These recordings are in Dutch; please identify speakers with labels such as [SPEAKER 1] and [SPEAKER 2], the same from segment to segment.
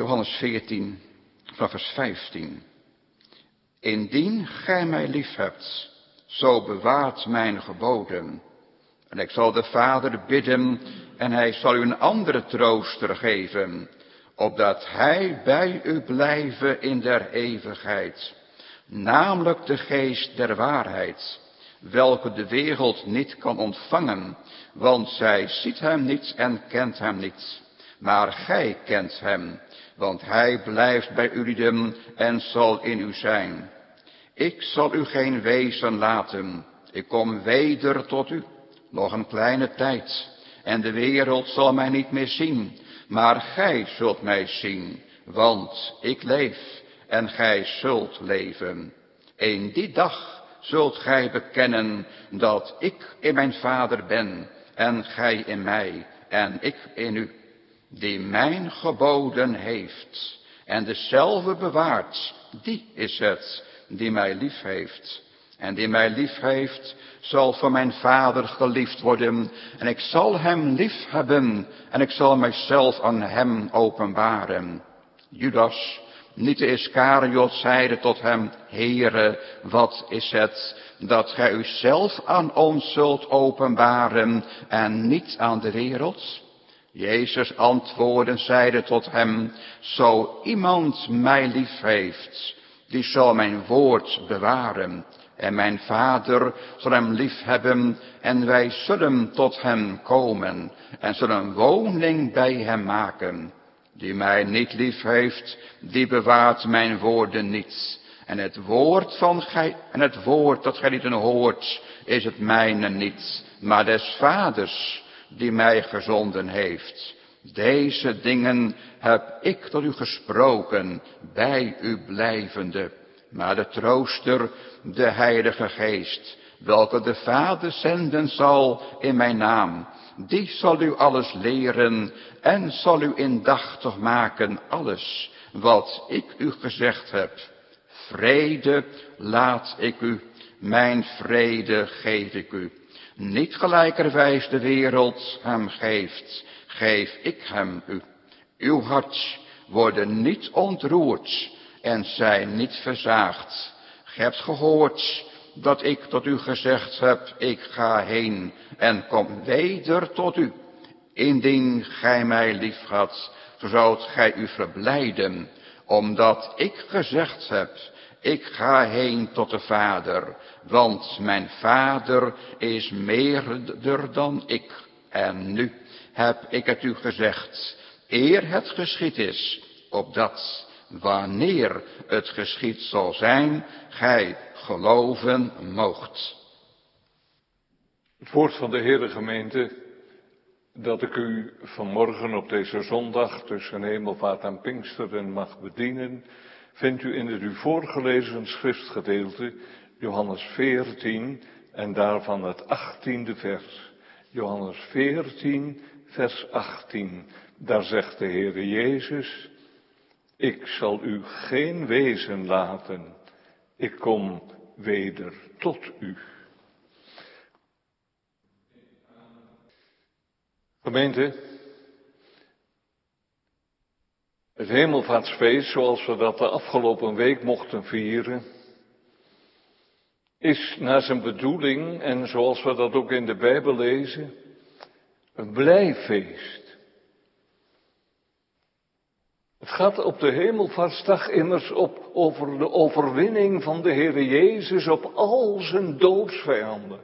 [SPEAKER 1] Johannes 14, vanaf vers 15. Indien gij mij lief hebt, zo bewaart mijn geboden. En ik zal de Vader bidden, en hij zal u een andere trooster geven, opdat hij bij u blijven in der eeuwigheid, namelijk de geest der waarheid, welke de wereld niet kan ontvangen, want zij ziet hem niet en kent hem niet. Maar gij kent hem, want hij blijft bij u en zal in u zijn. Ik zal u geen wezen laten, ik kom weder tot u, nog een kleine tijd, en de wereld zal mij niet meer zien, maar gij zult mij zien, want ik leef en gij zult leven. In die dag zult gij bekennen dat ik in mijn Vader ben en gij in mij en ik in u, die mijn geboden heeft en dezelfde bewaart, die is het die mij lief heeft. En die mij lief heeft, zal van mijn vader geliefd worden. En ik zal hem lief hebben. En ik zal mijzelf aan hem openbaren. Judas, niet de Iscariot, zeide tot hem, Heere, wat is het dat gij u zelf aan ons zult openbaren en niet aan de wereld? Jezus antwoordde en zeide tot hem, zo iemand mij lief heeft, die zal mijn woord bewaren. En mijn vader zal hem lief hebben en wij zullen tot hem komen en zullen woning bij hem maken. Die mij niet lief heeft, die bewaart mijn woorden niet. En het woord van gij, en het woord dat gij niet hoort, is het mijne niet, maar des vaders die mij gezonden heeft. Deze dingen heb ik tot u gesproken, bij u blijvende. Maar de trooster, de Heilige Geest, welke de Vader zenden zal in mijn naam, die zal u alles leren en zal u indachtig maken alles wat ik u gezegd heb. Vrede laat ik u, mijn vrede geef ik u. Niet gelijkerwijs de wereld hem geeft, geef ik hem u. Uw hart worden niet ontroerd en zijn niet verzaagd. Ge hebt gehoord dat ik tot u gezegd heb, ik ga heen en kom weder tot u. Indien gij mij lief had, zo zoudt gij u verblijden, omdat ik gezegd heb, ik ga heen tot de Vader, want mijn Vader is meerder dan ik. En nu heb ik het u gezegd, eer het geschied is, opdat, wanneer het geschied zal zijn, gij geloven moogt.
[SPEAKER 2] Het woord van de Heere gemeente, dat ik u vanmorgen op deze zondag tussen hemelvaart en Pinksteren mag bedienen, vindt u in het u voorgelezen schriftgedeelte, Johannes 14 en daarvan het 18e vers. Johannes 14, vers 18. Daar zegt de Heere Jezus, ik zal u geen wezen laten, ik kom weder tot u. Gemeente, het hemelvaartsfeest zoals we dat de afgelopen week mochten vieren, is naar zijn bedoeling en zoals we dat ook in de Bijbel lezen, een blijfeest. Het gaat op de hemelvaartsdag immers op, over de overwinning van de Heere Jezus op al zijn doodsvijanden.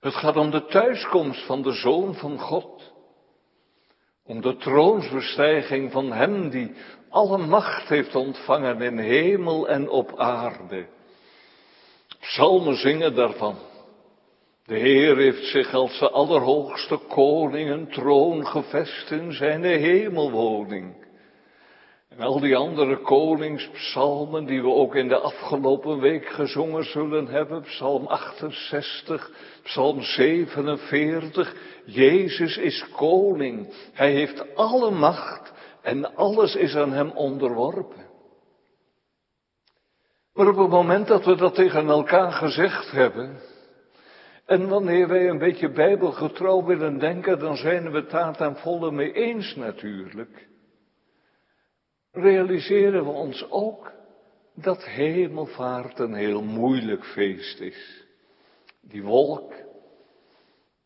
[SPEAKER 2] Het gaat om de thuiskomst van de Zoon van God. Om de troonsbestijging van Hem die alle macht heeft ontvangen in hemel en op aarde. Psalmen zingen daarvan. De Heer heeft zich als de allerhoogste koning een troon gevest in zijn hemelwoning. En al die andere koningspsalmen die we ook in de afgelopen week gezongen zullen hebben, psalm 68, psalm 47, Jezus is koning. Hij heeft alle macht en alles is aan hem onderworpen. Maar op het moment dat we dat tegen elkaar gezegd hebben, en wanneer wij een beetje bijbelgetrouw willen denken, dan zijn we het daar ten volle mee eens natuurlijk. Realiseren we ons ook dat hemelvaart een heel moeilijk feest is. Die wolk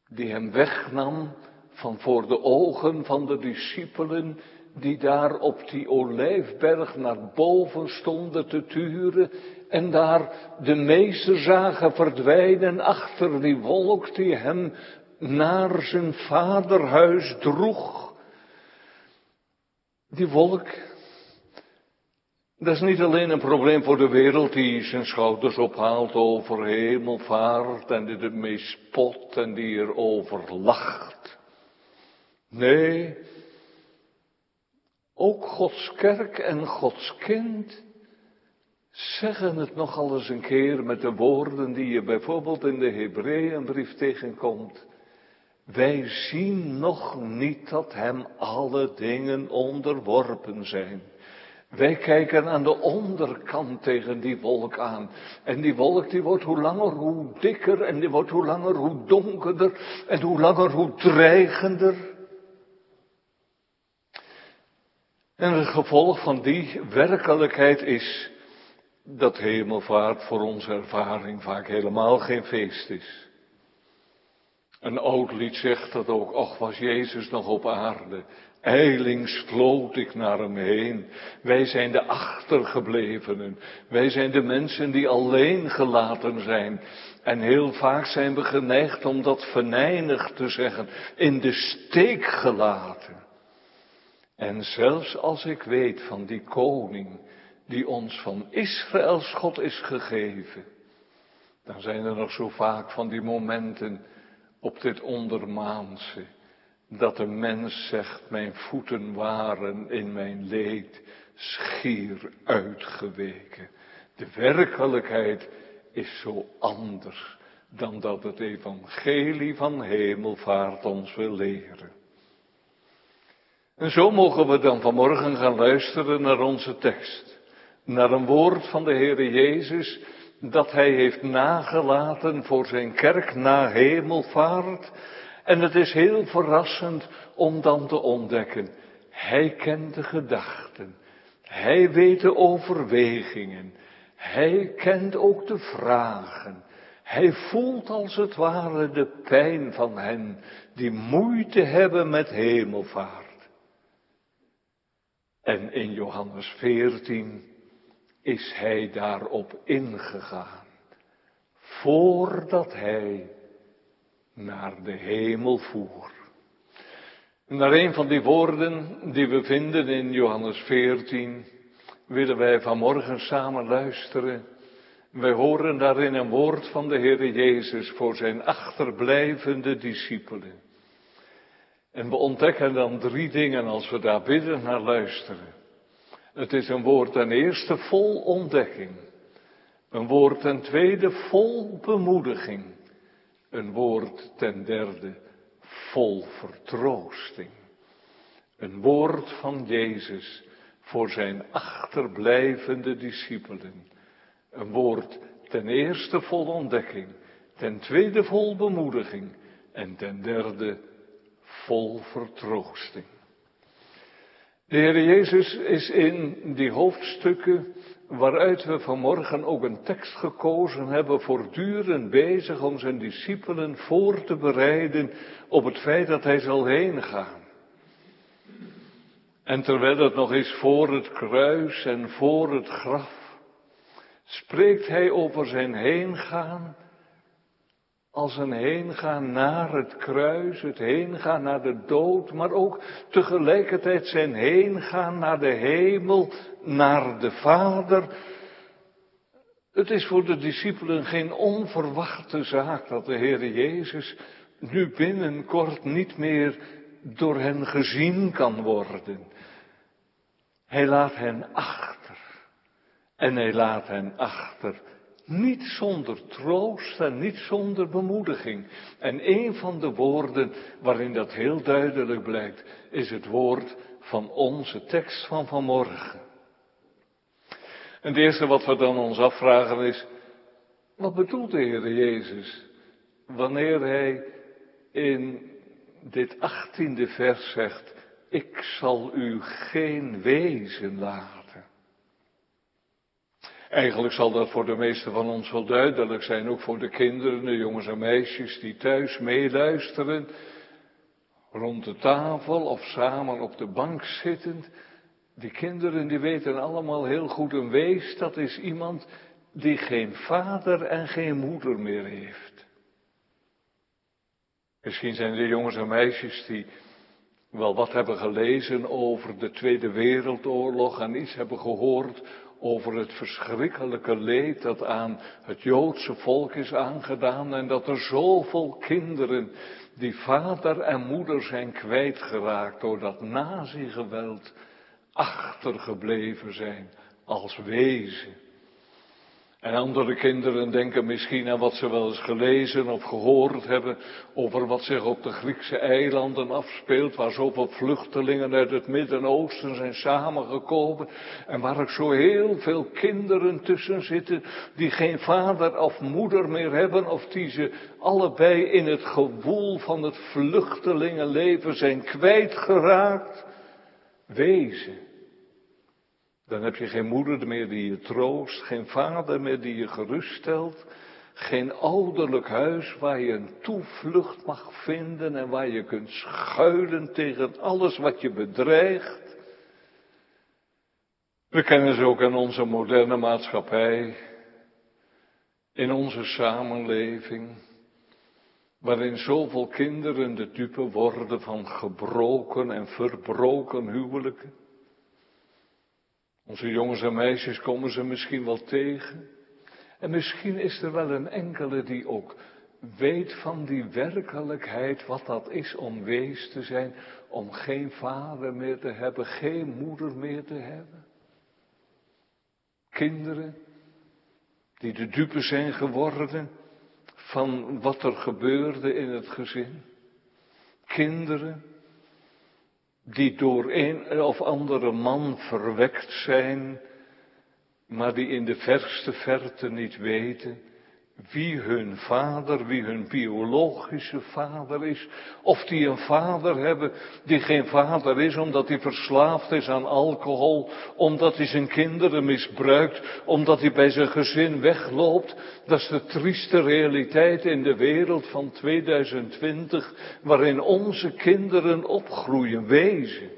[SPEAKER 2] die hem wegnam van voor de ogen van de discipelen die daar op die olijfberg naar boven stonden te turen en daar de meester zagen verdwijnen achter die wolk die hem naar zijn vaderhuis droeg. Die wolk, dat is niet alleen een probleem voor de wereld die zijn schouders ophaalt over hemelvaart en die ermee spot en die erover lacht. Nee, ook Gods kerk en Gods kind zeggen het nogal eens een keer met de woorden die je bijvoorbeeld in de Hebreeënbrief tegenkomt. Wij zien nog niet dat hem alle dingen onderworpen zijn. Wij kijken aan de onderkant tegen die wolk aan. En die wolk die wordt hoe langer hoe dikker en die wordt hoe langer hoe donkerder en hoe langer hoe dreigender. En het gevolg van die werkelijkheid is dat hemelvaart voor onze ervaring vaak helemaal geen feest is. Een oud lied zegt dat ook, och was Jezus nog op aarde. Eilings vloot ik naar hem heen. Wij zijn de achtergeblevenen. Wij zijn de mensen die alleen gelaten zijn. En heel vaak zijn we geneigd om dat venijnig te zeggen. In de steek gelaten. En zelfs als ik weet van die koning die ons van Israëls God is gegeven, dan zijn er nog zo vaak van die momenten op dit ondermaanse, dat de mens zegt, mijn voeten waren in mijn leed schier uitgeweken. De werkelijkheid is zo anders dan dat het evangelie van hemelvaart ons wil leren. En zo mogen we dan vanmorgen gaan luisteren naar onze tekst. Naar een woord van de Heere Jezus dat Hij heeft nagelaten voor zijn kerk na hemelvaart. En het is heel verrassend om dan te ontdekken. Hij kent de gedachten. Hij weet de overwegingen. Hij kent ook de vragen. Hij voelt als het ware de pijn van hen die moeite hebben met hemelvaart. En in Johannes 14 is hij daarop ingegaan. Voordat hij naar de hemel voer. Naar een van die woorden die we vinden in Johannes 14 willen wij vanmorgen samen luisteren. Wij horen daarin een woord van de Heer Jezus voor zijn achterblijvende discipelen. En we ontdekken dan drie dingen als we daar bidden naar luisteren. Het is een woord ten eerste vol ontdekking. Een woord ten tweede vol bemoediging. Een woord ten derde vol vertroosting. Een woord van Jezus voor zijn achterblijvende discipelen. Een woord ten eerste vol ontdekking, ten tweede vol bemoediging en ten derde vol vertroosting. De Heer Jezus is in die hoofdstukken waaruit we vanmorgen ook een tekst gekozen hebben, voortdurend bezig om zijn discipelen voor te bereiden op het feit dat hij zal heen gaan. En terwijl het nog is voor het kruis en voor het graf, spreekt hij over zijn heengaan als een heengaan naar het kruis, het heengaan naar de dood, maar ook tegelijkertijd zijn heengaan naar de hemel, naar de Vader. Het is voor de discipelen geen onverwachte zaak dat de Heer Jezus nu binnenkort niet meer door hen gezien kan worden. Hij laat hen achter. En hij laat hen achter niet zonder troost en niet zonder bemoediging. En een van de woorden waarin dat heel duidelijk blijkt, is het woord van onze tekst van vanmorgen. En het eerste wat we dan ons afvragen is, wat bedoelt de Heer Jezus wanneer Hij in dit achttiende vers zegt, ik zal u geen wezen laten. Eigenlijk zal dat voor de meesten van ons wel duidelijk zijn, ook voor de kinderen, de jongens en meisjes die thuis meeluisteren, rond de tafel of samen op de bank zittend. Die kinderen die weten allemaal heel goed, een wees dat is iemand die geen vader en geen moeder meer heeft. Misschien zijn er jongens en meisjes die wel wat hebben gelezen over de Tweede Wereldoorlog en iets hebben gehoord over het verschrikkelijke leed dat aan het Joodse volk is aangedaan en dat er zoveel kinderen die vader en moeder zijn kwijtgeraakt door dat nazi-geweld achtergebleven zijn als wezen. En andere kinderen denken misschien aan wat ze wel eens gelezen of gehoord hebben over wat zich op de Griekse eilanden afspeelt, waar zoveel vluchtelingen uit het Midden-Oosten zijn samengekomen en waar ook zo heel veel kinderen tussen zitten die geen vader of moeder meer hebben of die ze allebei in het gewoel van het vluchtelingenleven zijn kwijtgeraakt. Wezen. Dan heb je geen moeder meer die je troost, geen vader meer die je geruststelt, geen ouderlijk huis waar je een toevlucht mag vinden en waar je kunt schuilen tegen alles wat je bedreigt. We kennen ze ook in onze moderne maatschappij, in onze samenleving, waarin zoveel kinderen de dupe worden van gebroken en verbroken huwelijken. Onze jongens en meisjes komen ze misschien wel tegen. En misschien is er wel een enkele die ook weet van die werkelijkheid, wat dat is om wees te zijn, om geen vader meer te hebben, geen moeder meer te hebben. Kinderen die de dupe zijn geworden van wat er gebeurde in het gezin. Kinderen die door een of andere man verwekt zijn, maar die in de verste verte niet weten wie hun vader, wie hun biologische vader is, of die een vader hebben die geen vader is omdat hij verslaafd is aan alcohol, omdat hij zijn kinderen misbruikt, omdat hij bij zijn gezin wegloopt. Dat is de trieste realiteit in de wereld van 2020, waarin onze kinderen opgroeien, wezen.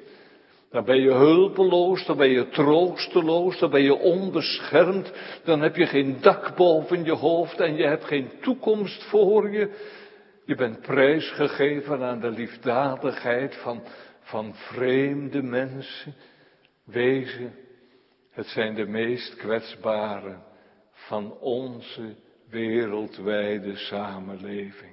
[SPEAKER 2] Dan ben je hulpeloos, dan ben je troosteloos, dan ben je onbeschermd, dan heb je geen dak boven je hoofd en je hebt geen toekomst voor je. Je bent prijsgegeven aan de liefdadigheid van, van vreemde mensen. Wezen, het zijn de meest kwetsbaren van onze wereldwijde samenleving.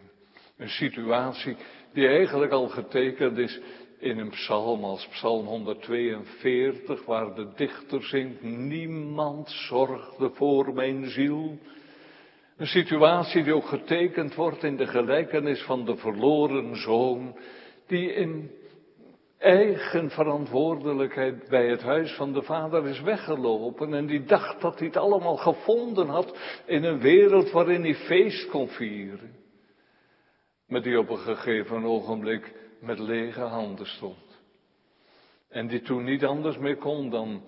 [SPEAKER 2] Een situatie die eigenlijk al getekend is in een psalm als psalm 142, waar de dichter zingt, niemand zorgde voor mijn ziel. Een situatie die ook getekend wordt in de gelijkenis van de verloren zoon, die in eigen verantwoordelijkheid bij het huis van de vader is weggelopen en die dacht dat hij het allemaal gevonden had in een wereld waarin hij feest kon vieren. Maar die op een gegeven ogenblik met lege handen stond. En die toen niet anders meer kon dan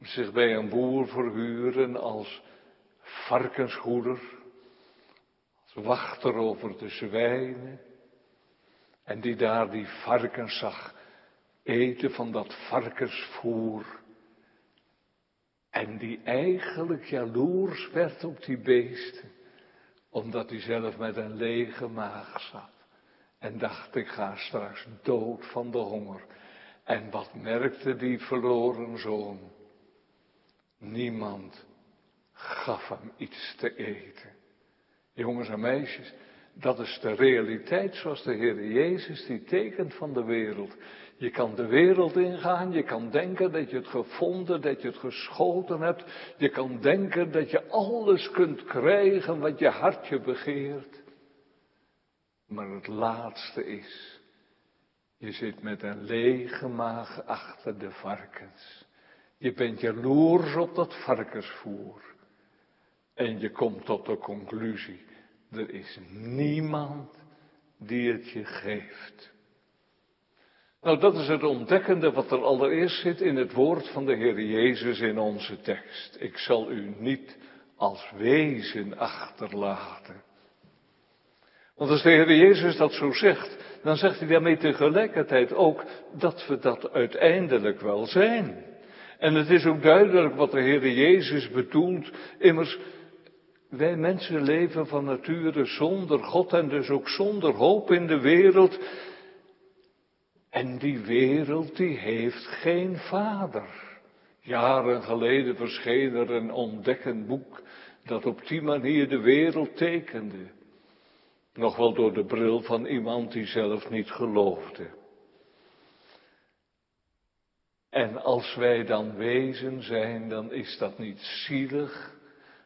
[SPEAKER 2] zich bij een boer verhuren als varkensgoeder, als wachter over de zwijnen. En die daar die varkens zag eten van dat varkensvoer. En die eigenlijk jaloers werd op die beesten, omdat hij zelf met een lege maag zat. En dacht, ik ga straks dood van de honger. En wat merkte die verloren zoon? Niemand gaf hem iets te eten. Jongens en meisjes, dat is de realiteit zoals de Heer Jezus die tekent van de wereld. Je kan de wereld ingaan, je kan denken dat je het gevonden, dat je het geschoten hebt. Je kan denken dat je alles kunt krijgen wat je hartje begeert. Maar het laatste is, je zit met een lege maag achter de varkens. Je bent jaloers op dat varkensvoer. En je komt tot de conclusie, er is niemand die het je geeft. Nou, dat is het ontdekkende wat er allereerst zit in het woord van de Heer Jezus in onze tekst. Ik zal u niet als wezen achterlaten. Want als de Heer Jezus dat zo zegt, dan zegt hij daarmee tegelijkertijd ook dat we dat uiteindelijk wel zijn. En het is ook duidelijk wat de Heer Jezus bedoelt. Immers, wij mensen leven van nature zonder God en dus ook zonder hoop in de wereld. En die wereld die heeft geen vader. Jaren geleden verscheen er een ontdekkend boek dat op die manier de wereld tekende. Nog wel door de bril van iemand die zelf niet geloofde. En als wij dan wezen zijn, dan is dat niet zielig,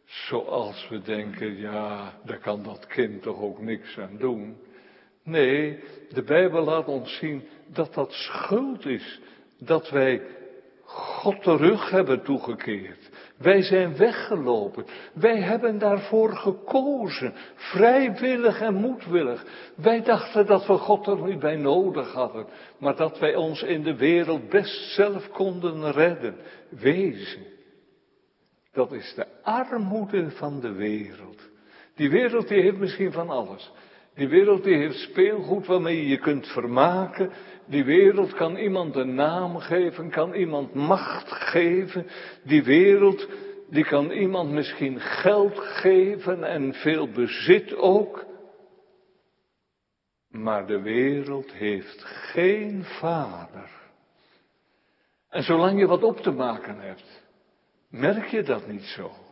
[SPEAKER 2] zoals we denken, ja, daar kan dat kind toch ook niks aan doen. Nee, de Bijbel laat ons zien dat dat schuld is, dat wij God de rug hebben toegekeerd. Wij zijn weggelopen. Wij hebben daarvoor gekozen. Vrijwillig en moedwillig. Wij dachten dat we God er niet bij nodig hadden. Maar dat wij ons in de wereld best zelf konden redden. Wezen. Dat is de armoede van de wereld. Die wereld die heeft misschien van alles. Die wereld die heeft speelgoed waarmee je je kunt vermaken. Die wereld kan iemand een naam geven, kan iemand macht geven. Die wereld die kan iemand misschien geld geven en veel bezit ook. Maar de wereld heeft geen vader. En zolang je wat op te maken hebt, merk je dat niet zo.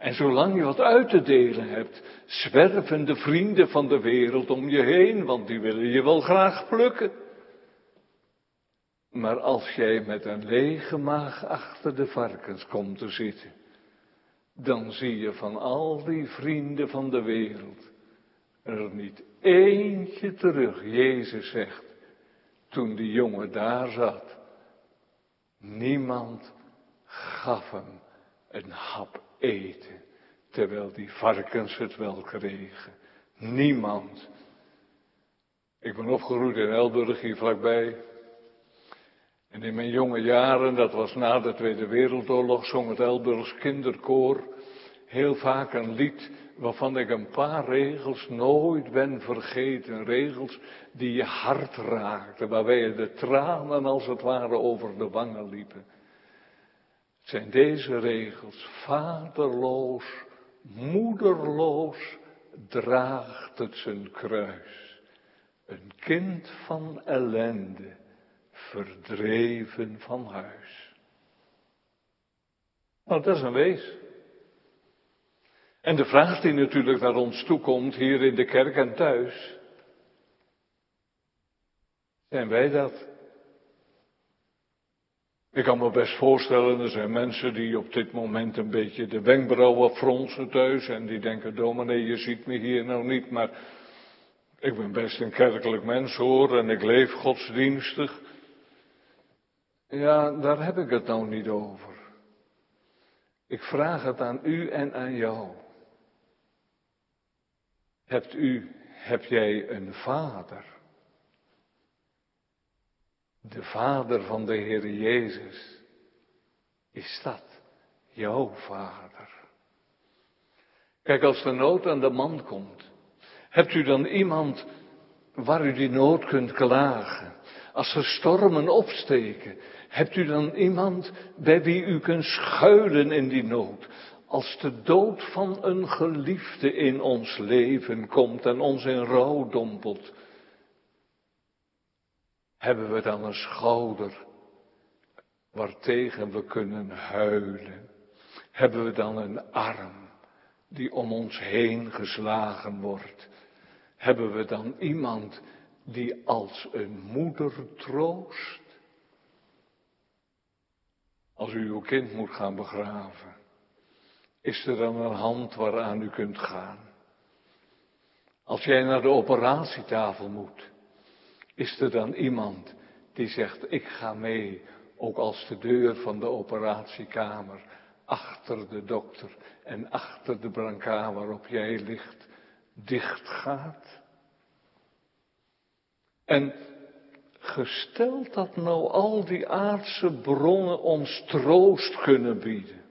[SPEAKER 2] En zolang je wat uit te delen hebt, zwerven de vrienden van de wereld om je heen, want die willen je wel graag plukken. Maar als jij met een lege maag achter de varkens komt te zitten, dan zie je van al die vrienden van de wereld er niet eentje terug. Jezus zegt, toen die jongen daar zat, niemand gaf hem een hap eten, terwijl die varkens het wel kregen. Niemand. Ik ben opgegroeid in Elburg, hier vlakbij. En in mijn jonge jaren, dat was na de Tweede Wereldoorlog, zong het Elburgs kinderkoor heel vaak een lied waarvan ik een paar regels nooit ben vergeten. Regels die je hart raakten, waarbij je de tranen als het ware over de wangen liepen. Zijn deze regels. Vaderloos, moederloos draagt het zijn kruis. Een kind van ellende verdreven van huis. Nou, dat is een wees. En de vraag die natuurlijk naar ons toe komt, hier in de kerk en thuis. Zijn wij dat? Ik kan me best voorstellen, er zijn mensen die op dit moment een beetje de wenkbrauwen fronsen thuis en die denken, dominee, je ziet me hier nou niet, maar ik ben best een kerkelijk mens hoor en ik leef godsdienstig. Ja, daar heb ik het nou niet over. Ik vraag het aan u en aan jou. Hebt u, heb jij een vader? De vader van de Heer Jezus. Is dat jouw vader? Kijk, als de nood aan de man komt, hebt u dan iemand waar u die nood kunt klagen? Als er stormen opsteken, hebt u dan iemand bij wie u kunt schuilen in die nood? Als de dood van een geliefde in ons leven komt en ons in rouw dompelt, hebben we dan een schouder waartegen we kunnen huilen? Hebben we dan een arm die om ons heen geslagen wordt? Hebben we dan iemand die als een moeder troost? Als u uw kind moet gaan begraven, is er dan een hand waaraan u kunt gaan? Als jij naar de operatietafel moet, is er dan iemand die zegt, ik ga mee, ook als de deur van de operatiekamer achter de dokter en achter de brancard waarop jij ligt dicht gaat? En gesteld dat nou al die aardse bronnen ons troost kunnen bieden.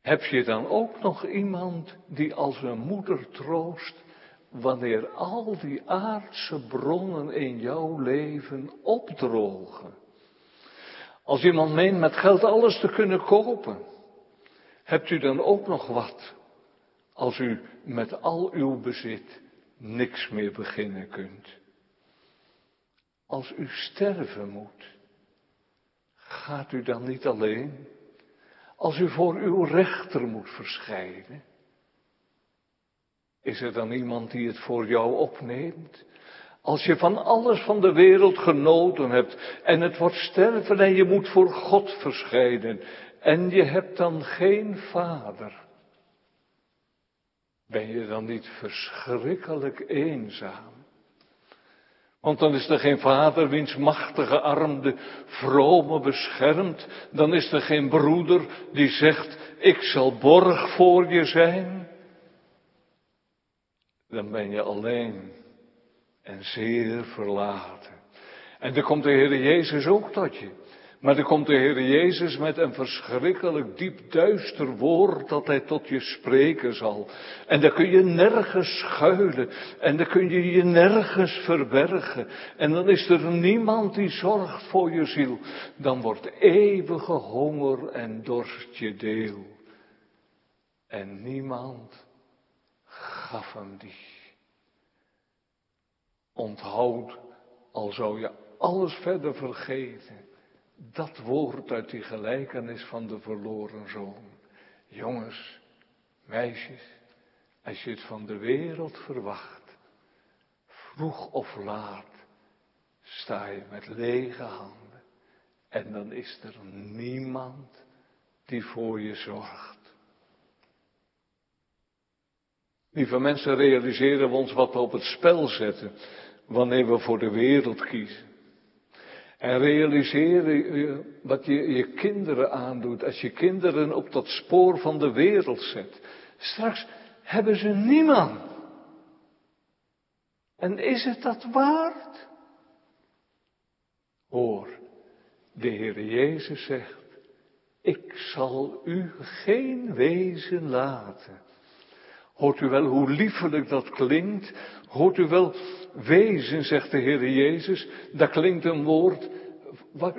[SPEAKER 2] Heb je dan ook nog iemand die als een moeder troost wanneer al die aardse bronnen in jouw leven opdrogen? Als iemand meent met geld alles te kunnen kopen, hebt u dan ook nog wat als u met al uw bezit niks meer beginnen kunt? Als u sterven moet, gaat u dan niet alleen? Als u voor uw rechter moet verschijnen, is er dan iemand die het voor jou opneemt? Als je van alles van de wereld genoten hebt en het wordt sterven en je moet voor God verschijnen en je hebt dan geen vader, ben je dan niet verschrikkelijk eenzaam? Want dan is er geen vader wiens machtige arm de vrome beschermt. Dan is er geen broeder die zegt, ik zal borg voor je zijn. Dan ben je alleen en zeer verlaten. En dan komt de Heer Jezus ook tot je. Maar dan komt de Heer Jezus met een verschrikkelijk diep duister woord dat Hij tot je spreken zal. En dan kun je nergens schuilen. En dan kun je je nergens verbergen. En dan is er niemand die zorgt voor je ziel. Dan wordt eeuwige honger en dorst je deel. En niemand gaf hem die. Onthoud, al zou je alles verder vergeten dat woord uit die gelijkenis van de verloren zoon. Jongens, meisjes, als je het van de wereld verwacht, vroeg of laat, sta je met lege handen. En dan is er niemand die voor je zorgt. Lieve mensen, realiseren we ons wat we op het spel zetten wanneer we voor de wereld kiezen. En realiseer wat je je kinderen aandoet als je kinderen op dat spoor van de wereld zet. Straks hebben ze niemand. En is het dat waard? Hoor, de Heer Jezus zegt, ik zal u geen wezen laten. Hoort u wel hoe liefelijk dat klinkt? Hoort u wel wezen, zegt de Heer Jezus? Daar klinkt een woord,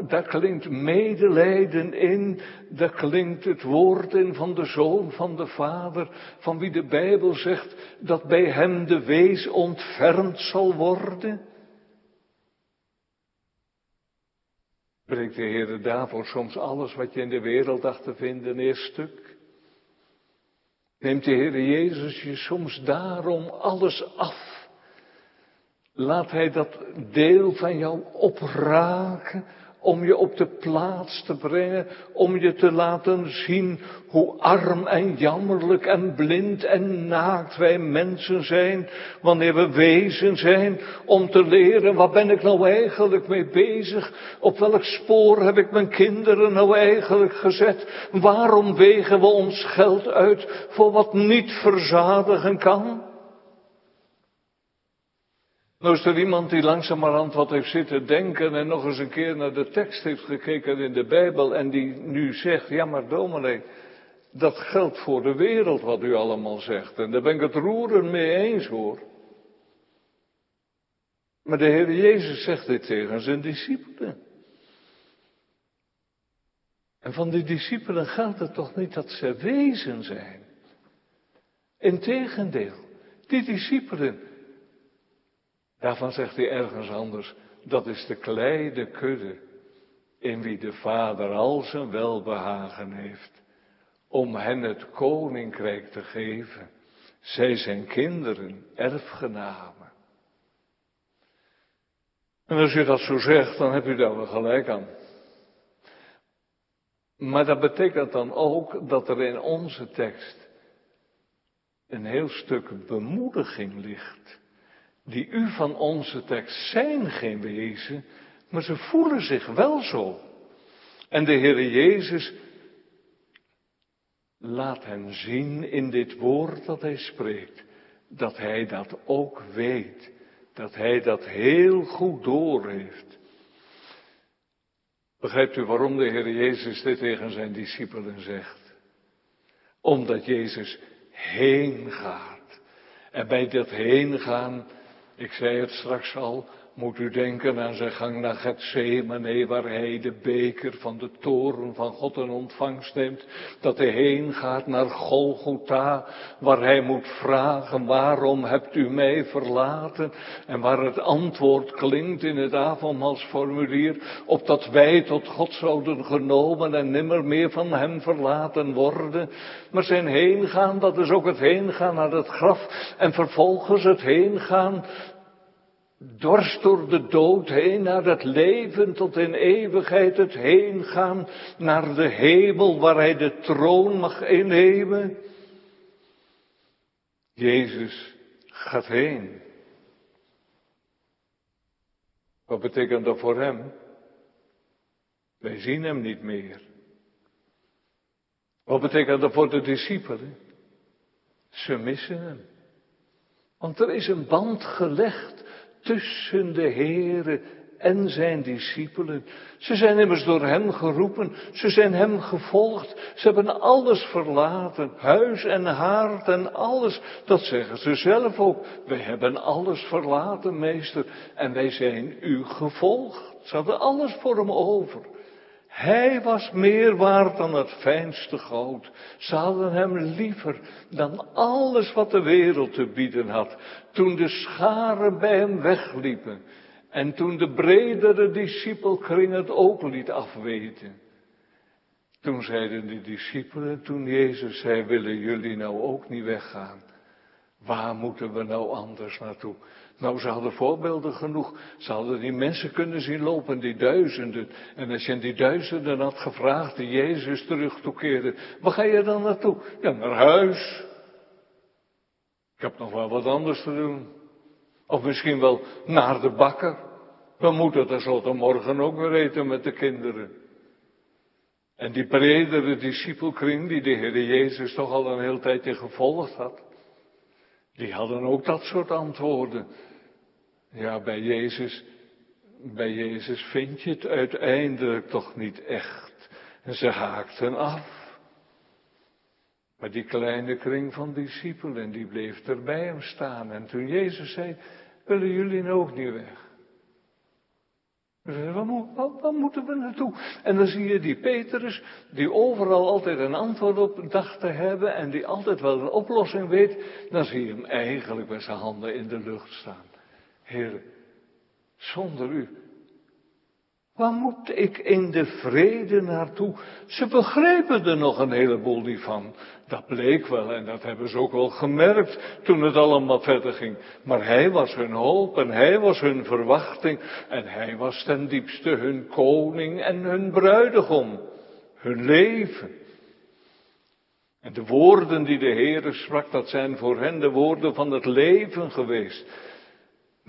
[SPEAKER 2] daar klinkt medelijden in, daar klinkt het woord in van de Zoon, van de Vader, van wie de Bijbel zegt dat bij hem de wees ontfermd zal worden. Breekt de Heer daarvoor soms alles wat je in de wereld dacht te vinden eerst stuk? Neemt de Heer Jezus je soms daarom alles af? Laat Hij dat deel van jou opraken om je op de plaats te brengen, om je te laten zien hoe arm en jammerlijk en blind en naakt wij mensen zijn, wanneer we wezen zijn, om te leren, wat ben ik nou eigenlijk mee bezig? Op welk spoor heb ik mijn kinderen nou eigenlijk gezet? Waarom wegen we ons geld uit voor wat niet verzadigen kan? Nou is er iemand die langzamerhand wat heeft zitten denken en nog eens een keer naar de tekst heeft gekeken in de Bijbel en die nu zegt, ja maar dominee, dat geldt voor de wereld wat u allemaal zegt. En daar ben ik het roeren mee eens hoor. Maar de Heer Jezus zegt dit tegen zijn discipelen. En van die discipelen gaat het toch niet dat ze wezen zijn. Integendeel, die discipelen, Daarvan zegt hij ergens anders, dat is de kleine kudde in wie de Vader al zijn welbehagen heeft, om hen het koninkrijk te geven. Zij zijn kinderen, erfgenamen. En als u dat zo zegt, dan heb u daar wel gelijk aan. Maar dat betekent dan ook dat er in onze tekst een heel stuk bemoediging ligt die u van onze tekst zijn geen wezen, maar ze voelen zich wel zo. En de Heere Jezus laat hen zien in dit woord dat hij spreekt, dat hij dat ook weet. dat hij dat heel goed doorheeft. Begrijpt u waarom de Heer Jezus dit tegen zijn discipelen zegt? Omdat Jezus heen gaat. En bij dat heen gaan, ik zei het straks al, moet u denken aan zijn gang naar Gethsemane, waar hij de beker van de toren van God in ontvangst neemt. Dat hij heen gaat naar Golgotha, waar hij moet vragen, waarom hebt u mij verlaten? En waar het antwoord klinkt in het avondmaalsformulier, opdat wij tot God zouden genomen en nimmer meer van hem verlaten worden. Maar zijn heen gaan, dat is ook het heen gaan naar het graf en vervolgens het heen dwars door de dood heen naar het leven tot in eeuwigheid, het heen gaan naar de hemel waar hij de troon mag innemen. Jezus gaat heen. Wat betekent dat voor hem? Wij zien hem niet meer. Wat betekent dat voor de discipelen? Ze missen hem. Want er is een band gelegd tussen de Heere en zijn discipelen. Ze zijn immers door hem geroepen, ze zijn hem gevolgd, ze hebben alles verlaten, huis en haard en alles. Dat zeggen ze zelf ook. Wij hebben alles verlaten, meester, en wij zijn u gevolgd. Ze hadden alles voor hem over. Hij was meer waard dan het fijnste goud. Ze hadden hem liever dan alles wat de wereld te bieden had. Toen de scharen bij hem wegliepen. En toen de bredere discipelkring het ook liet afweten. Toen zeiden de discipelen, toen Jezus zei, willen jullie nou ook niet weggaan? Waar moeten we nou anders naartoe? Nou, ze hadden voorbeelden genoeg. Ze hadden die mensen kunnen zien lopen, die duizenden. En als je die duizenden had gevraagd die Jezus terug toekeerde, waar ga je dan naartoe? Ja, naar huis. Ik heb nog wel wat anders te doen. Of misschien wel naar de bakker. We moeten tenslotte morgen ook weer eten met de kinderen. En die bredere discipelkring die de Heer Jezus toch al een heel tijdje gevolgd had. Die hadden ook dat soort antwoorden. Ja, bij Jezus, bij Jezus vind je het uiteindelijk toch niet echt. En ze haakten af. Maar die kleine kring van discipelen, die bleef er bij hem staan. En toen Jezus zei, willen jullie nou ook niet weg? Waar, waar, moeten we naartoe? En dan zie je die Petrus, die overal altijd een antwoord op dacht te hebben en die altijd wel een oplossing weet. Dan zie je hem eigenlijk met zijn handen in de lucht staan. Heer, zonder u, waar moet ik in de vrede naartoe? Ze begrepen er nog een heleboel niet van. Dat bleek wel en dat hebben ze ook wel gemerkt toen het allemaal verder ging. Maar hij was hun hoop en hij was hun verwachting en hij was ten diepste hun koning en hun bruidegom. Hun leven. En de woorden die de Heere sprak, dat zijn voor hen de woorden van het leven geweest.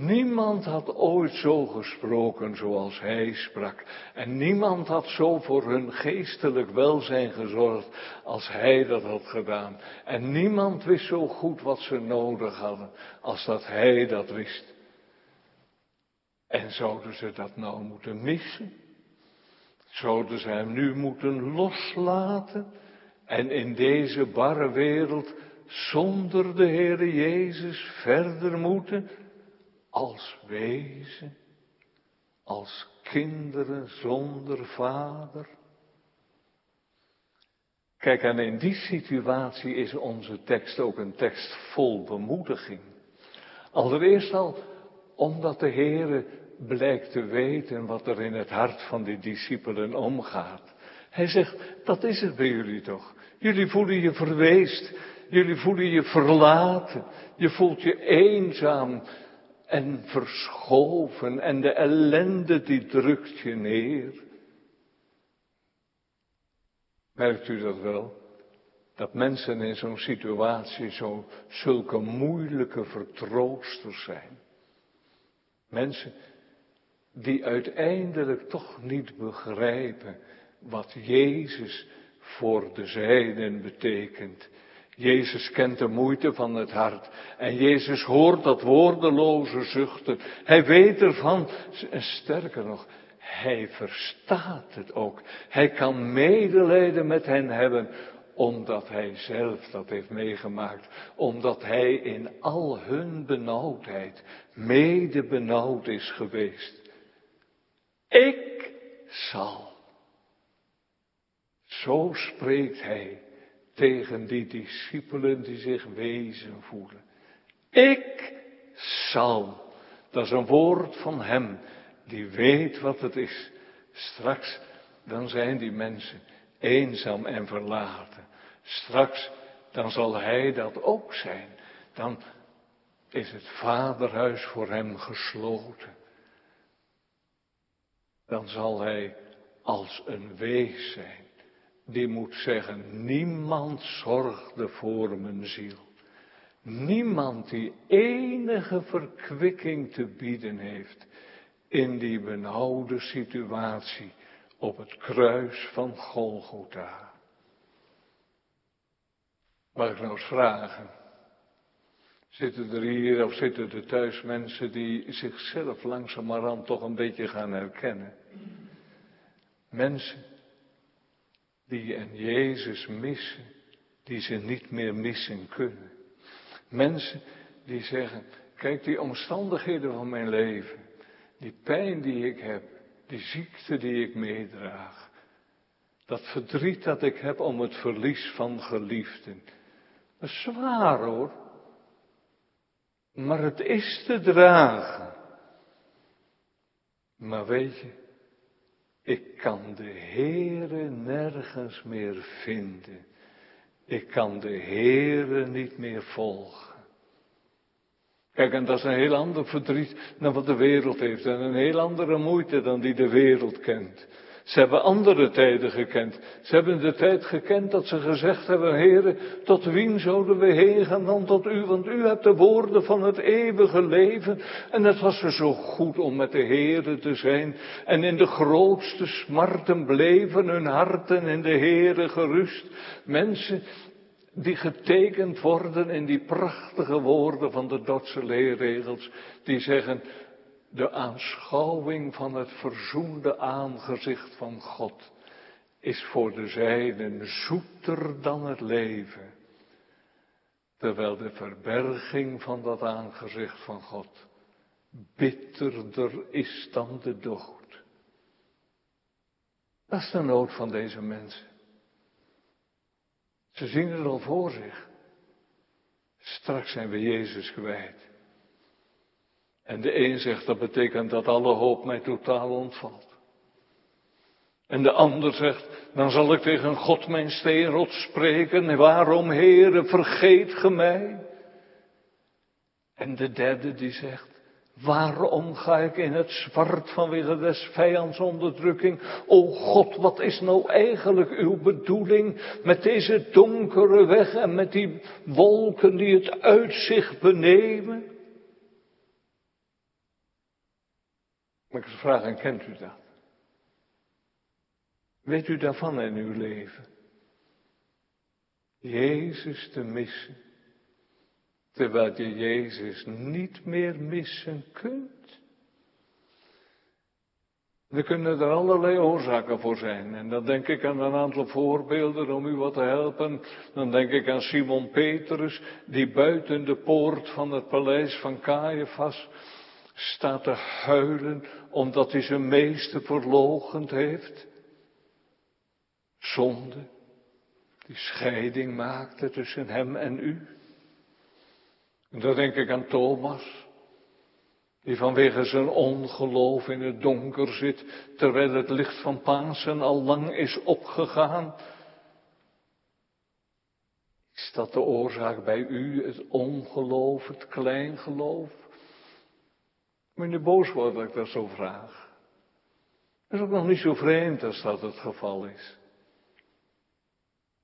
[SPEAKER 2] Niemand had ooit zo gesproken zoals hij sprak. En niemand had zo voor hun geestelijk welzijn gezorgd als hij dat had gedaan. En niemand wist zo goed wat ze nodig hadden als dat hij dat wist. En zouden ze dat nou moeten missen? Zouden ze hem nu moeten loslaten? En in deze barre wereld zonder de Heere Jezus verder moeten? Als wezen, als kinderen zonder vader. Kijk, en in die situatie is onze tekst ook een tekst vol bemoediging. Allereerst al omdat de Heere blijkt te weten wat er in het hart van die discipelen omgaat. Hij zegt, dat is het bij jullie toch. Jullie voelen je verweest, jullie voelen je verlaten, je voelt je eenzaam, en verschoven en de ellende die drukt je neer. Merkt u dat wel? Dat mensen in zo'n situatie zo zulke moeilijke vertroosters zijn. Mensen die uiteindelijk toch niet begrijpen wat Jezus voor de zijnen betekent. Jezus kent de moeite van het hart. En Jezus hoort dat woordeloze zuchten. Hij weet ervan. En sterker nog, hij verstaat het ook. Hij kan medelijden met hen hebben omdat hij zelf dat heeft meegemaakt, omdat hij in al hun benauwdheid mede benauwd is geweest. Ik zal. Zo spreekt hij tegen die discipelen die zich wezen voelen. Ik zal. Dat is een woord van hem die weet wat het is. Straks dan zijn die mensen eenzaam en verlaten. Straks dan zal hij dat ook zijn. Dan is het vaderhuis voor hem gesloten. Dan zal hij als een wees zijn die moet zeggen, niemand zorgde voor mijn ziel. Niemand die enige verkwikking te bieden heeft in die benauwde situatie op het kruis van Golgotha. Mag ik nou eens vragen? Zitten er hier of zitten er thuis mensen die zichzelf langzamerhand toch een beetje gaan herkennen? Mensen die en Jezus missen, die ze niet meer missen kunnen. Mensen die zeggen, kijk die omstandigheden van mijn leven, die pijn die ik heb, die ziekte die ik meedraag, dat verdriet dat ik heb om het verlies van geliefden. Dat is zwaar hoor, maar het is te dragen. Maar weet je, ik kan de Heere nergens meer vinden. Ik kan de Heere niet meer volgen. Kijk, en dat is een heel ander verdriet dan wat de wereld heeft. En een heel andere moeite dan die de wereld kent. Ze hebben andere tijden gekend. Ze hebben de tijd gekend dat ze gezegd hebben, heren, tot wien zouden we heen gaan dan tot u, want u hebt de woorden van het eeuwige leven. En het was er zo goed om met de heren te zijn. En in de grootste smarten bleven hun harten in de heren gerust. Mensen die getekend worden in die prachtige woorden van de Dordtse leerregels, die zeggen, de aanschouwing van het verzoende aangezicht van God is voor de zijnen zoeter dan het leven, terwijl de verberging van dat aangezicht van God bitterder is dan de dood. Dat is de nood van deze mensen. Ze zien het al voor zich. Straks zijn we Jezus kwijt. En de een zegt dat betekent dat alle hoop mij totaal ontvalt. En de ander zegt, dan zal ik tegen God mijn steenrot spreken. Waarom, Heere, vergeet ge mij? En de derde die zegt, waarom ga ik in het zwart vanwege des vijands onderdrukking? O God, wat is nou eigenlijk uw bedoeling met deze donkere weg en met die wolken die het uitzicht benemen? Maar ik vraag, en kent u dat? Weet u daarvan in uw leven? Jezus te missen, terwijl je Jezus niet meer missen kunt. Er kunnen er allerlei oorzaken voor zijn. En dan denk ik aan een aantal voorbeelden om u wat te helpen. Dan denk ik aan Simon Petrus, die buiten de poort van het paleis van Caiaphas staat te huilen omdat hij zijn meester verlogend heeft. Zonde, die scheiding maakte tussen hem en u. En dan denk ik aan Thomas, die vanwege zijn ongeloof in het donker zit, terwijl het licht van Pasen al lang is opgegaan. Is dat de oorzaak bij u, het ongeloof, het kleingeloof? Meneer boos wordt dat ik dat zo vraag. Dat is ook nog niet zo vreemd als dat het geval is.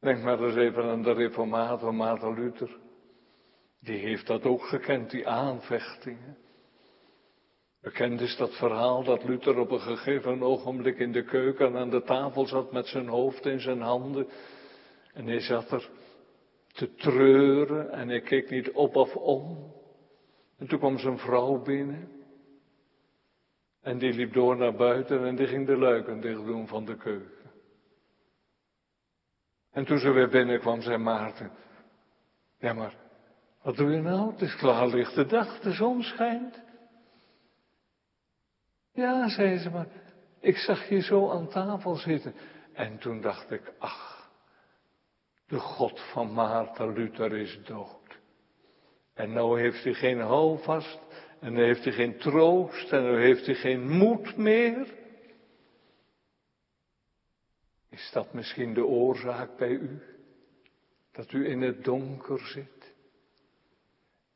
[SPEAKER 2] Denk maar eens even aan de reformator Maarten Luther. Die heeft dat ook gekend, die aanvechtingen. Bekend is dat verhaal dat Luther op een gegeven ogenblik in de keuken aan de tafel zat met zijn hoofd in zijn handen. En hij zat er te treuren en hij keek niet op of om. En toen kwam zijn vrouw binnen. En die liep door naar buiten en die ging de luiken dicht doen van de keuken. En toen ze weer binnenkwam, zei Maarten, ja maar, wat doe je nou? Het is klaarlichte dag, de zon schijnt. Ja, zei ze, maar ik zag je zo aan tafel zitten. En toen dacht ik, ach, de God van Maarten Luther is dood. En nou heeft hij geen houvast, en nu heeft hij geen troost, en nu heeft hij geen moed meer. Is dat misschien de oorzaak bij u? Dat u in het donker zit?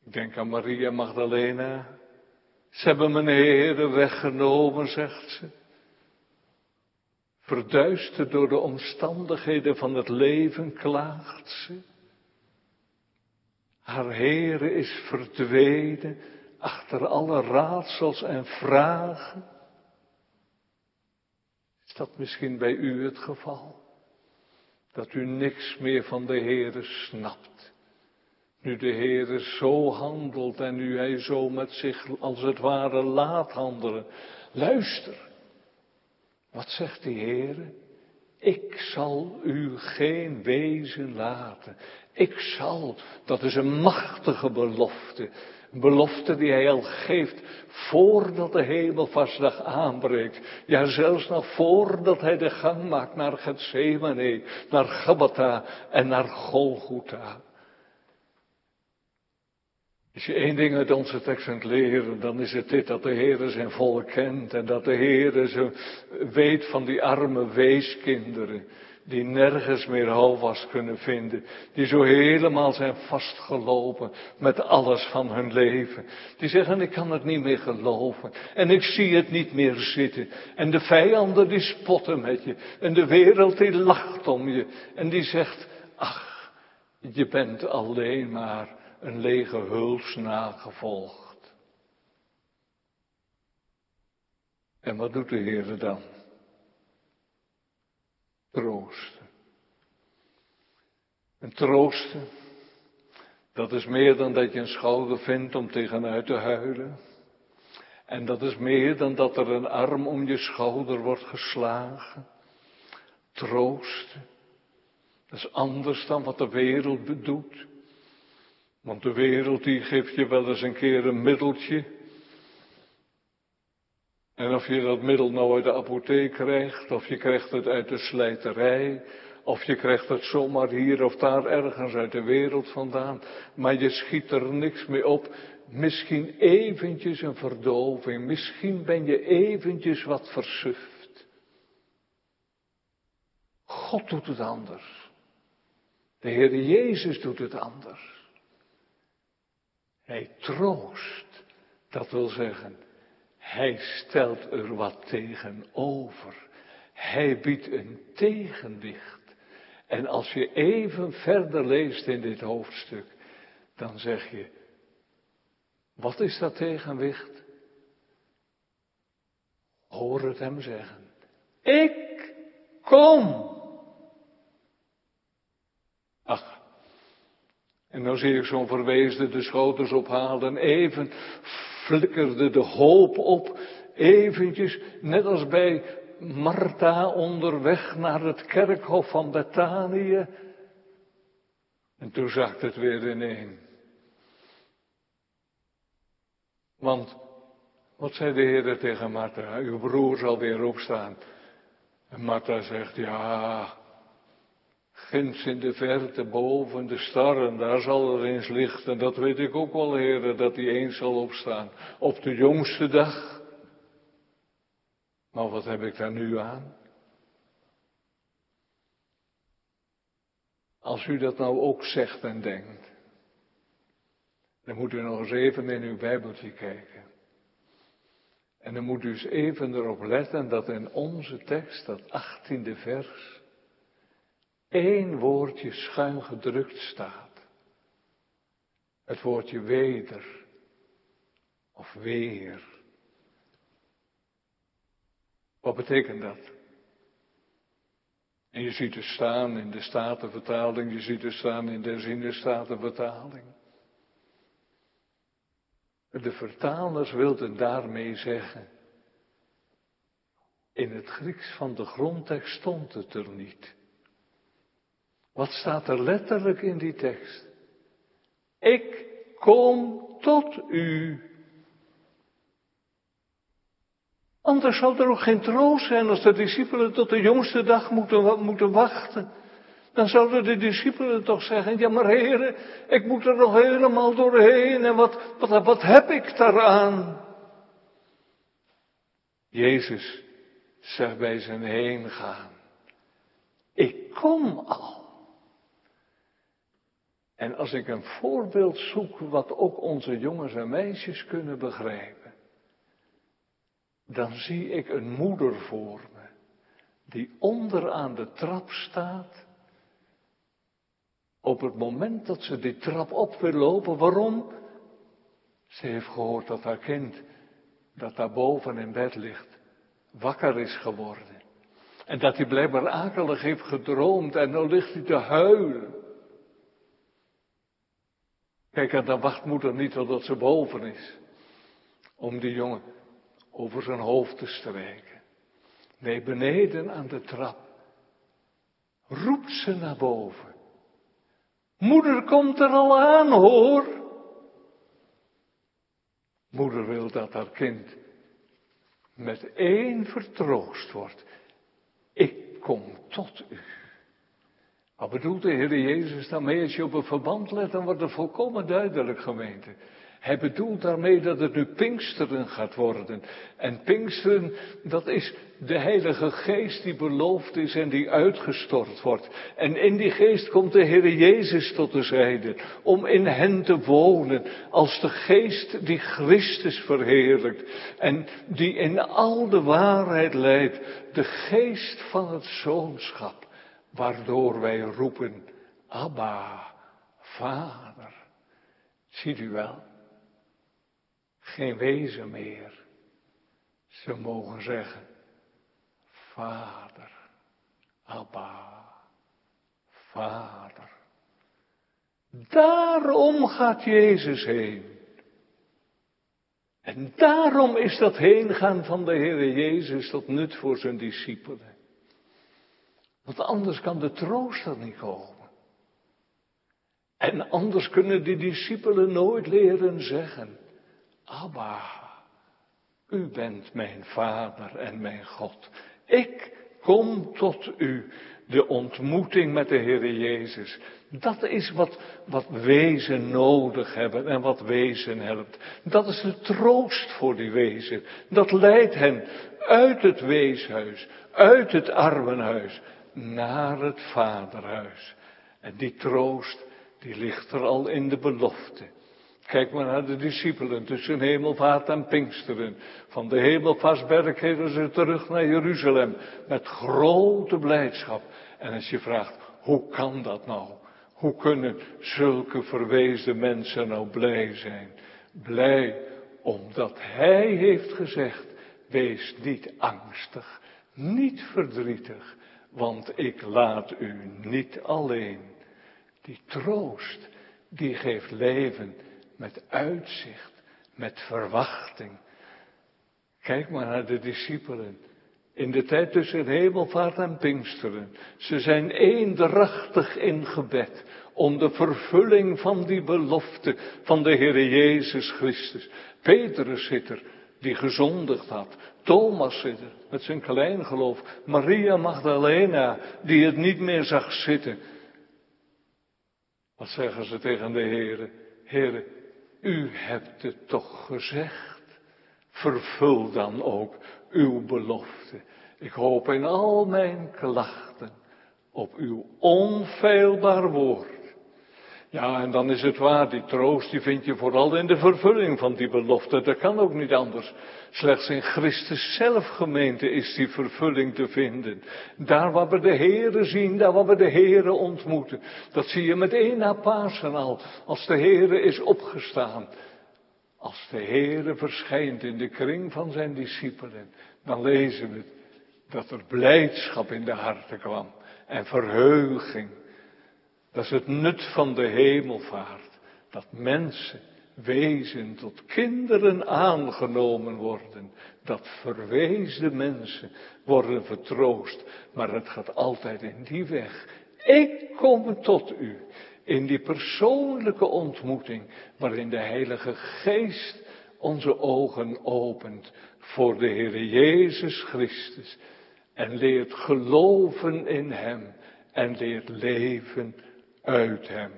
[SPEAKER 2] Ik denk aan Maria Magdalena. Ze hebben mijn Heer weggenomen, zegt ze. Verduisterd door de omstandigheden van het leven klaagt ze. Haar Heere is verdwenen achter alle raadsels en vragen. Is dat misschien bij u het geval? Dat u niks meer van de Heere snapt. Nu de Heere zo handelt en nu Hij zo met zich als het ware laat handelen. Luister. Wat zegt de Heere? Ik zal u geen wezen laten. Ik zal, dat is een machtige belofte. Belofte die hij al geeft voordat de hemelvastdag aanbreekt. Ja, zelfs nog voordat hij de gang maakt naar Gethsemane, naar Gabata en naar Golgotha. Als je één ding uit onze tekst kunt leren, dan is het dit dat de Heer zijn volk kent en dat de Heer weet van die arme weeskinderen die nergens meer houvast kunnen vinden, die zo helemaal zijn vastgelopen met alles van hun leven. Die zeggen, ik kan het niet meer geloven en ik zie het niet meer zitten. En de vijanden die spotten met je en de wereld die lacht om je en die zegt, ach, je bent alleen maar een lege huls nagevolgd. En wat doet de Heer dan? Troosten. En troosten, dat is meer dan dat je een schouder vindt om tegenuit te huilen. En dat is meer dan dat er een arm om je schouder wordt geslagen. Troosten, dat is anders dan wat de wereld doet. Want de wereld die geeft je wel eens een keer een middeltje. En of je dat middel nou uit de apotheek krijgt, of je krijgt het uit de slijterij, of je krijgt het zomaar hier of daar ergens uit de wereld vandaan, maar je schiet er niks mee op. Misschien eventjes een verdoving, misschien ben je eventjes wat versuft. God doet het anders. De Heer Jezus doet het anders. Hij troost. Dat wil zeggen, hij stelt er wat tegenover. Hij biedt een tegenwicht. En als je even verder leest in dit hoofdstuk, dan zeg je, wat is dat tegenwicht? Hoor het hem zeggen. Ik kom. Ach, en dan zie ik zo'n verweesde de schoters ophalen. Even flikkerde de hoop op. Eventjes, net als bij Martha onderweg naar het kerkhof van Betanië. En toen zakt het weer ineen. Want, wat zei de Heer tegen Martha? Uw broer zal weer opstaan. En Martha zegt, ja, ginds in de verte boven de starren, daar zal er eens lichten. Dat weet ik ook wel, heren, dat die eens zal opstaan. Op de jongste dag. Maar wat heb ik daar nu aan? Als u dat nou ook zegt en denkt, dan moet u nog eens even in uw Bijbeltje kijken. En dan moet u eens even erop letten dat in onze tekst, dat achttiende vers, één woordje schuin gedrukt staat. Het woordje weder of weer. Wat betekent dat? En je ziet het staan in de Statenvertaling, je ziet het staan in de Zinnenstatenvertaling. De vertalers wilden daarmee zeggen, in het Grieks van de grondtekst stond het er niet. Wat staat er letterlijk in die tekst? Ik kom tot u. Anders zou er ook geen troost zijn als de discipelen tot de jongste dag moeten, moeten wachten. Dan zouden de discipelen toch zeggen, ja maar heren, ik moet er nog helemaal doorheen en wat, wat, wat heb ik daaraan? Jezus zegt bij zijn heen gaan, ik kom al. En als ik een voorbeeld zoek wat ook onze jongens en meisjes kunnen begrijpen, dan zie ik een moeder voor me, die onder aan de trap staat, op het moment dat ze die trap op wil lopen. Waarom? Ze heeft gehoord dat haar kind, dat daar boven in bed ligt, wakker is geworden. En dat hij blijkbaar akelig heeft gedroomd en nu ligt hij te huilen. Kijk, en dan wacht moeder niet totdat ze boven is. Om die jongen over zijn hoofd te strijken. Nee, beneden aan de trap. Roept ze naar boven. Moeder komt er al aan, hoor. Moeder wil dat haar kind met één vertroost wordt. Ik kom tot u. Wat bedoelt de Heer Jezus daarmee? Als je op een verband let, dan wordt het volkomen duidelijk, gemeente. Hij bedoelt daarmee dat het nu Pinksteren gaat worden. En Pinksteren, dat is de Heilige Geest die beloofd is en die uitgestort wordt. En in die Geest komt de Heer Jezus tot de zijde, om in hen te wonen, als de Geest die Christus verheerlijkt en die in al de waarheid leidt, de Geest van het Zoonschap waardoor wij roepen, Abba, Vader. Ziet u wel? Geen wezen meer. Ze mogen zeggen, Vader, Abba, Vader. Daarom gaat Jezus heen. En daarom is dat heengaan van de Heer Jezus tot nut voor zijn discipelen. Want anders kan de troost er niet komen. En anders kunnen de discipelen nooit leren zeggen, Abba, u bent mijn vader en mijn God. Ik kom tot u. De ontmoeting met de Heer Jezus. Dat is wat, wat wezen nodig hebben en wat wezen helpt. Dat is de troost voor die wezen. Dat leidt hen uit het weeshuis, uit het armenhuis, naar het vaderhuis. En die troost, die ligt er al in de belofte. Kijk maar naar de discipelen tussen hemelvaart en pinksteren. Van de hemelvaartsberg keren ze terug naar Jeruzalem met grote blijdschap. En als je vraagt, hoe kan dat nou? Hoe kunnen zulke verwezen mensen nou blij zijn? Blij omdat Hij heeft gezegd, wees niet angstig, niet verdrietig, want ik laat u niet alleen. Die troost, die geeft leven met uitzicht, met verwachting. Kijk maar naar de discipelen. In de tijd tussen hemelvaart en Pinksteren. Ze zijn eendrachtig in gebed om de vervulling van die belofte van de Heer Jezus Christus. Petrus zit er, die gezondigd had. Thomas zit er, met zijn kleingeloof. Maria Magdalena, die het niet meer zag zitten. Wat zeggen ze tegen de Heere? Heere, u hebt het toch gezegd. Vervul dan ook uw belofte. Ik hoop in al mijn klachten op uw onfeilbaar woord. Ja, en dan is het waar, die troost die vind je vooral in de vervulling van die belofte. Dat kan ook niet anders. Slechts in Christus zelf gemeente is die vervulling te vinden. Daar waar we de Here zien, daar waar we de Here ontmoeten. Dat zie je meteen na Pasen al, als de Here is opgestaan. Als de Here verschijnt in de kring van zijn discipelen, dan lezen we dat er blijdschap in de harten kwam. en verheuging. Dat is het nut van de hemelvaart. Dat mensen, wezen tot kinderen aangenomen worden. Dat verweesde mensen worden vertroost. Maar het gaat altijd in die weg. Ik kom tot u. In die persoonlijke ontmoeting waarin de Heilige Geest onze ogen opent voor de Heer Jezus Christus en leert geloven in Hem en leert leven uit Hem.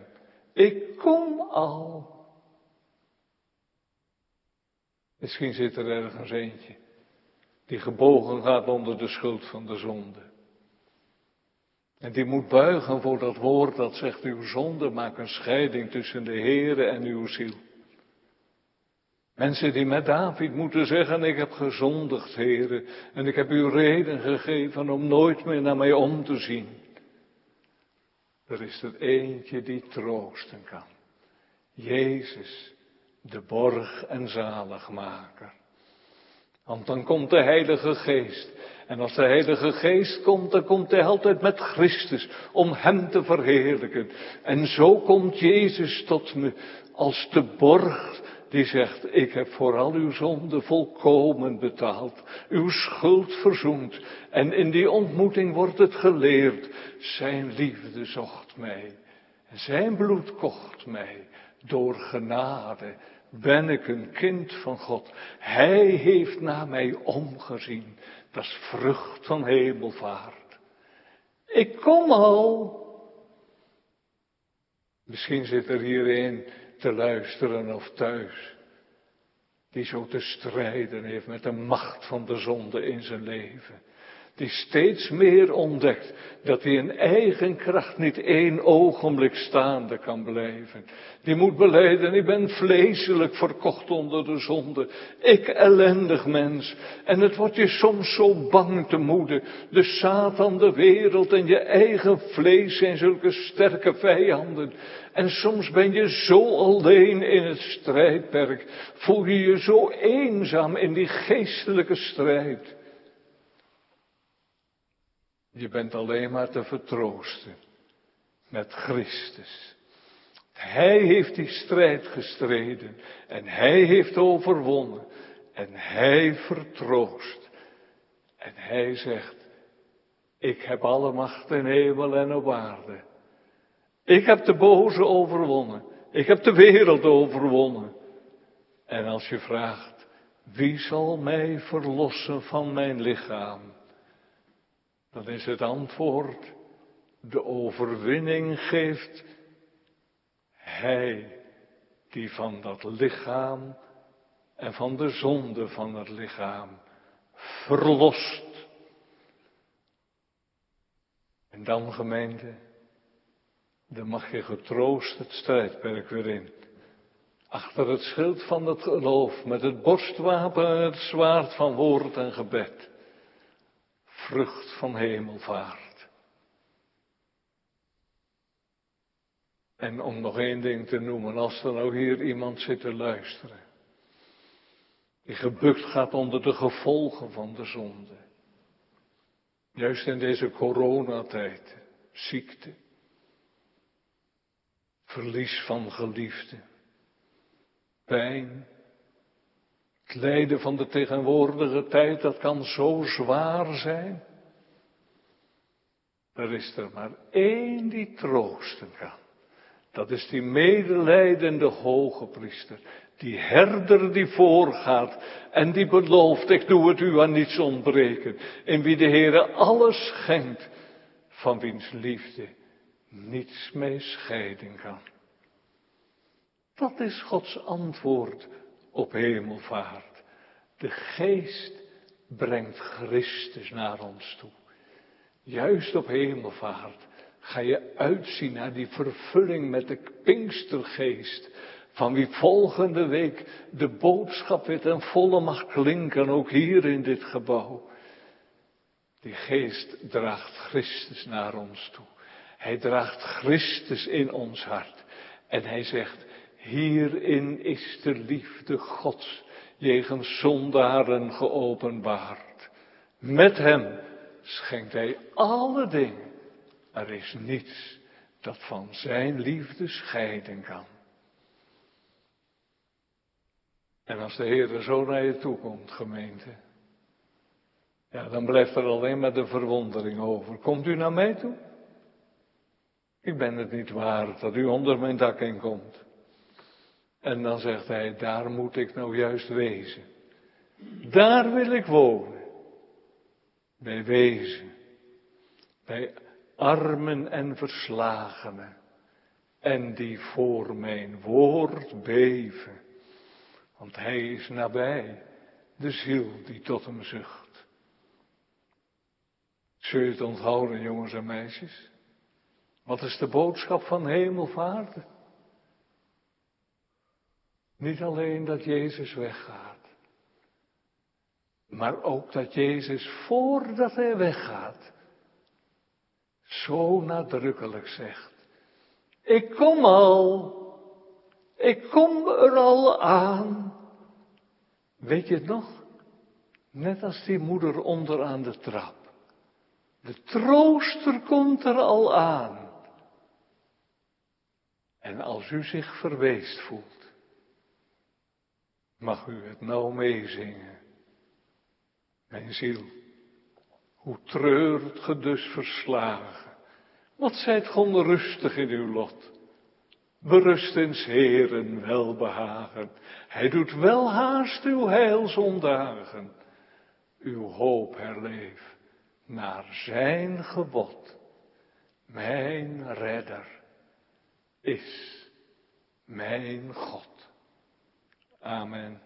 [SPEAKER 2] Ik kom al. Misschien zit er ergens eentje die gebogen gaat onder de schuld van de zonde. En die moet buigen voor dat woord dat zegt, uw zonde maakt een scheiding tussen de Heere en uw ziel. Mensen die met David moeten zeggen, ik heb gezondigd, Heere, en ik heb u reden gegeven om nooit meer naar mij om te zien. Er is er eentje die troosten kan. Jezus, de borg en zaligmaker. Want dan komt de Heilige Geest. En als de Heilige Geest komt, dan komt hij altijd met Christus om Hem te verheerlijken. En zo komt Jezus tot me als de borg die zegt, ik heb voor al uw zonden volkomen betaald, uw schuld verzoend. En in die ontmoeting wordt het geleerd, zijn liefde zocht mij, zijn bloed kocht mij, door genade ben ik een kind van God. Hij heeft naar mij omgezien, dat is vrucht van hemelvaart. Ik kom al. Misschien zit er hierin te luisteren of thuis. Die zo te strijden heeft met de macht van de zonde in zijn leven die steeds meer ontdekt dat hij in eigen kracht niet één ogenblik staande kan blijven. Die moet beleiden, ik ben vleeselijk verkocht onder de zonde. Ik ellendig mens. En het wordt je soms zo bang te moeden. De Satan, de wereld en je eigen vlees zijn zulke sterke vijanden. En soms ben je zo alleen in het strijdperk. Voel je je zo eenzaam in die geestelijke strijd. Je bent alleen maar te vertroosten met Christus. Hij heeft die strijd gestreden en hij heeft overwonnen en hij vertroost. En hij zegt, ik heb alle macht in hemel en op aarde. Ik heb de boze overwonnen. Ik heb de wereld overwonnen. En als je vraagt, wie zal mij verlossen van mijn lichaam? Dan is het antwoord, de overwinning geeft Hij die van dat lichaam en van de zonde van het lichaam verlost. En dan gemeente, dan mag je getroost het strijdperk weer in. Achter het schild van het geloof, met het borstwapen en het zwaard van woord en gebed vrucht van hemelvaart. En om nog één ding te noemen, als er nou hier iemand zit te luisteren, die gebukt gaat onder de gevolgen van de zonde. Juist in deze coronatijd, ziekte, verlies van geliefde, pijn, het lijden van de tegenwoordige tijd, dat kan zo zwaar zijn. Er is er maar één die troosten kan. Dat is die medelijdende hoge priester. Die herder die voorgaat en die belooft, ik doe het u aan niets ontbreken. In wie de Heere alles schenkt, van wiens liefde niets mee scheiden kan. Dat is Gods antwoord op hemelvaart. De geest brengt Christus naar ons toe. Juist op hemelvaart ga je uitzien naar die vervulling met de Pinkstergeest. Van wie volgende week de boodschap weer ten volle mag klinken, ook hier in dit gebouw. Die geest draagt Christus naar ons toe. Hij draagt Christus in ons hart. En hij zegt, Hierin is de liefde Gods jegens zondaren geopenbaard. Met hem schenkt hij alle dingen Er is niets dat van zijn liefde scheiden kan. En als de Heer zo naar je toe komt, gemeente, ja, dan blijft er alleen maar de verwondering over. Komt u naar mij toe? Ik ben het niet waard dat u onder mijn dak in komt. En dan zegt hij, daar moet ik nou juist wezen. Daar wil ik wonen. Bij wezen. Bij armen en verslagenen. En die voor mijn woord beven. Want hij is nabij. De ziel die tot hem zucht. Zul je het onthouden, jongens en meisjes? Wat is de boodschap van hemelvaart? Niet alleen dat Jezus weggaat, maar ook dat Jezus voordat hij weggaat, zo nadrukkelijk zegt, ik kom al, ik kom er al aan. Weet je het nog? Net als die moeder onder aan de trap. De trooster komt er al aan. En als u zich verweest voelt, mag u het nou meezingen. Mijn ziel, hoe treurt ge dus verslagen. Wat zijt ge rustig in uw lot. Berust in Heeren welbehagen. Hij doet wel haast uw heilsondagen. Uw hoop herleef naar zijn gebod. Mijn redder is mijn God. Amen.